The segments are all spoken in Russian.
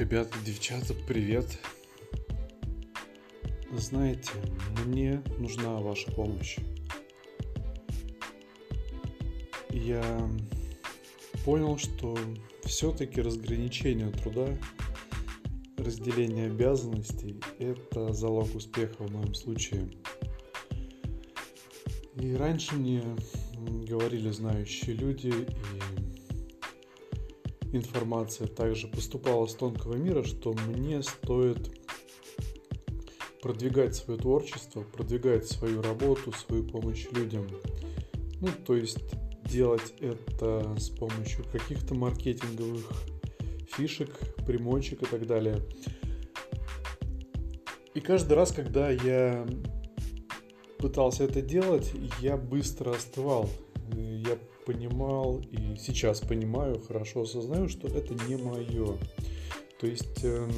Ребята, девчата, привет. Знаете, мне нужна ваша помощь. Я понял, что все-таки разграничение труда, разделение обязанностей – это залог успеха в моем случае. И раньше мне говорили знающие люди, и информация также поступала с тонкого мира, что мне стоит продвигать свое творчество, продвигать свою работу, свою помощь людям. Ну, то есть делать это с помощью каких-то маркетинговых фишек, примочек и так далее. И каждый раз, когда я пытался это делать, я быстро остывал. Я понимал и сейчас понимаю, хорошо осознаю, что это не мое. То есть э,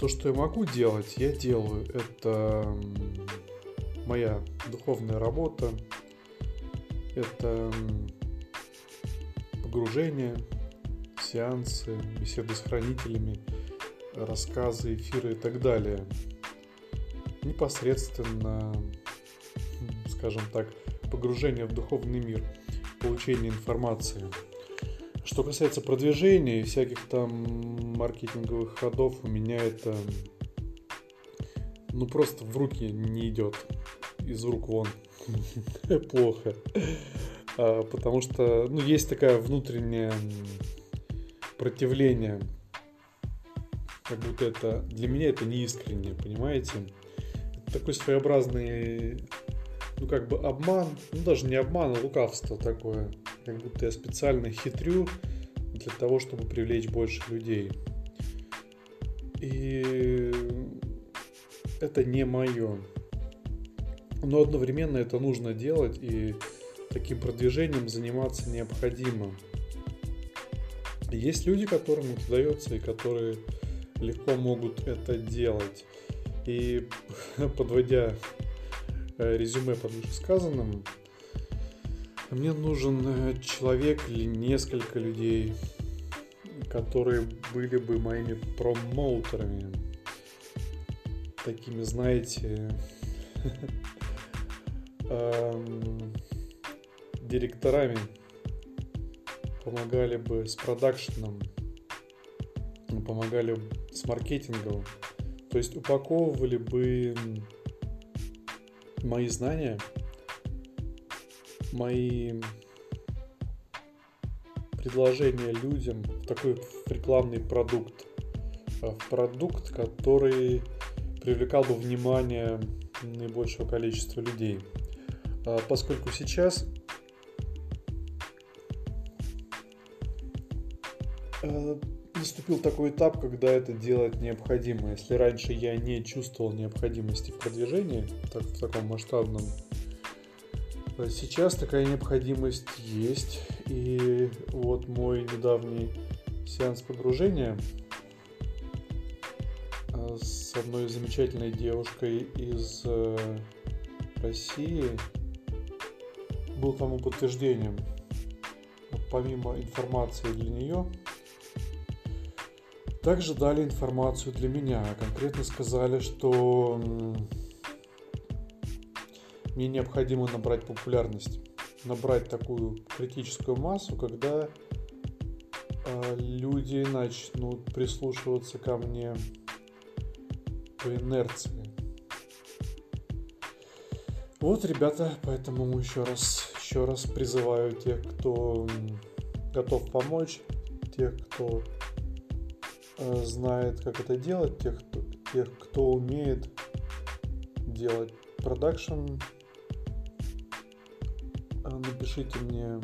то, что я могу делать, я делаю. Это моя духовная работа, это погружение, сеансы, беседы с хранителями, рассказы, эфиры и так далее. Непосредственно, скажем так, погружение в духовный мир, получение информации. Что касается продвижения и всяких там маркетинговых ходов, у меня это ну просто в руки не идет. Из рук вон. Плохо. А, потому что ну, есть такая внутреннее противление. Как будто это для меня это не искренне, понимаете? Это такой своеобразный ну, как бы обман, ну, даже не обман, а лукавство такое. Как будто я специально хитрю для того, чтобы привлечь больше людей. И это не мое. Но одновременно это нужно делать, и таким продвижением заниматься необходимо. Есть люди, которым это удается, и которые легко могут это делать. И подводя резюме под вышесказанным, мне нужен э, человек или несколько людей, которые были бы моими промоутерами. Такими, знаете, эм, директорами. Помогали бы с продакшеном, помогали с маркетингом, то есть упаковывали бы мои знания, мои предложения людям в такой рекламный продукт, а, в продукт, который привлекал бы внимание наибольшего количества людей. А, поскольку сейчас а, наступил такой этап, когда это делать необходимо. Если раньше я не чувствовал необходимости в продвижении так, в таком масштабном, сейчас такая необходимость есть. И вот мой недавний сеанс погружения а, с одной замечательной девушкой из э, России был тому подтверждением. Помимо информации для нее, также дали информацию для меня. Конкретно сказали, что мне необходимо набрать популярность, набрать такую критическую массу, когда э, люди начнут прислушиваться ко мне по инерции. Вот, ребята, поэтому еще раз, еще раз призываю тех, кто готов помочь, тех, кто знает, как это делать, тех, кто, тех, кто умеет делать продакшн, э, напишите мне,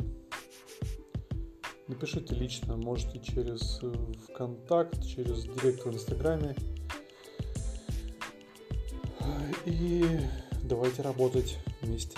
напишите лично, можете через ВКонтакт, через директ в Инстаграме. И давайте работать вместе.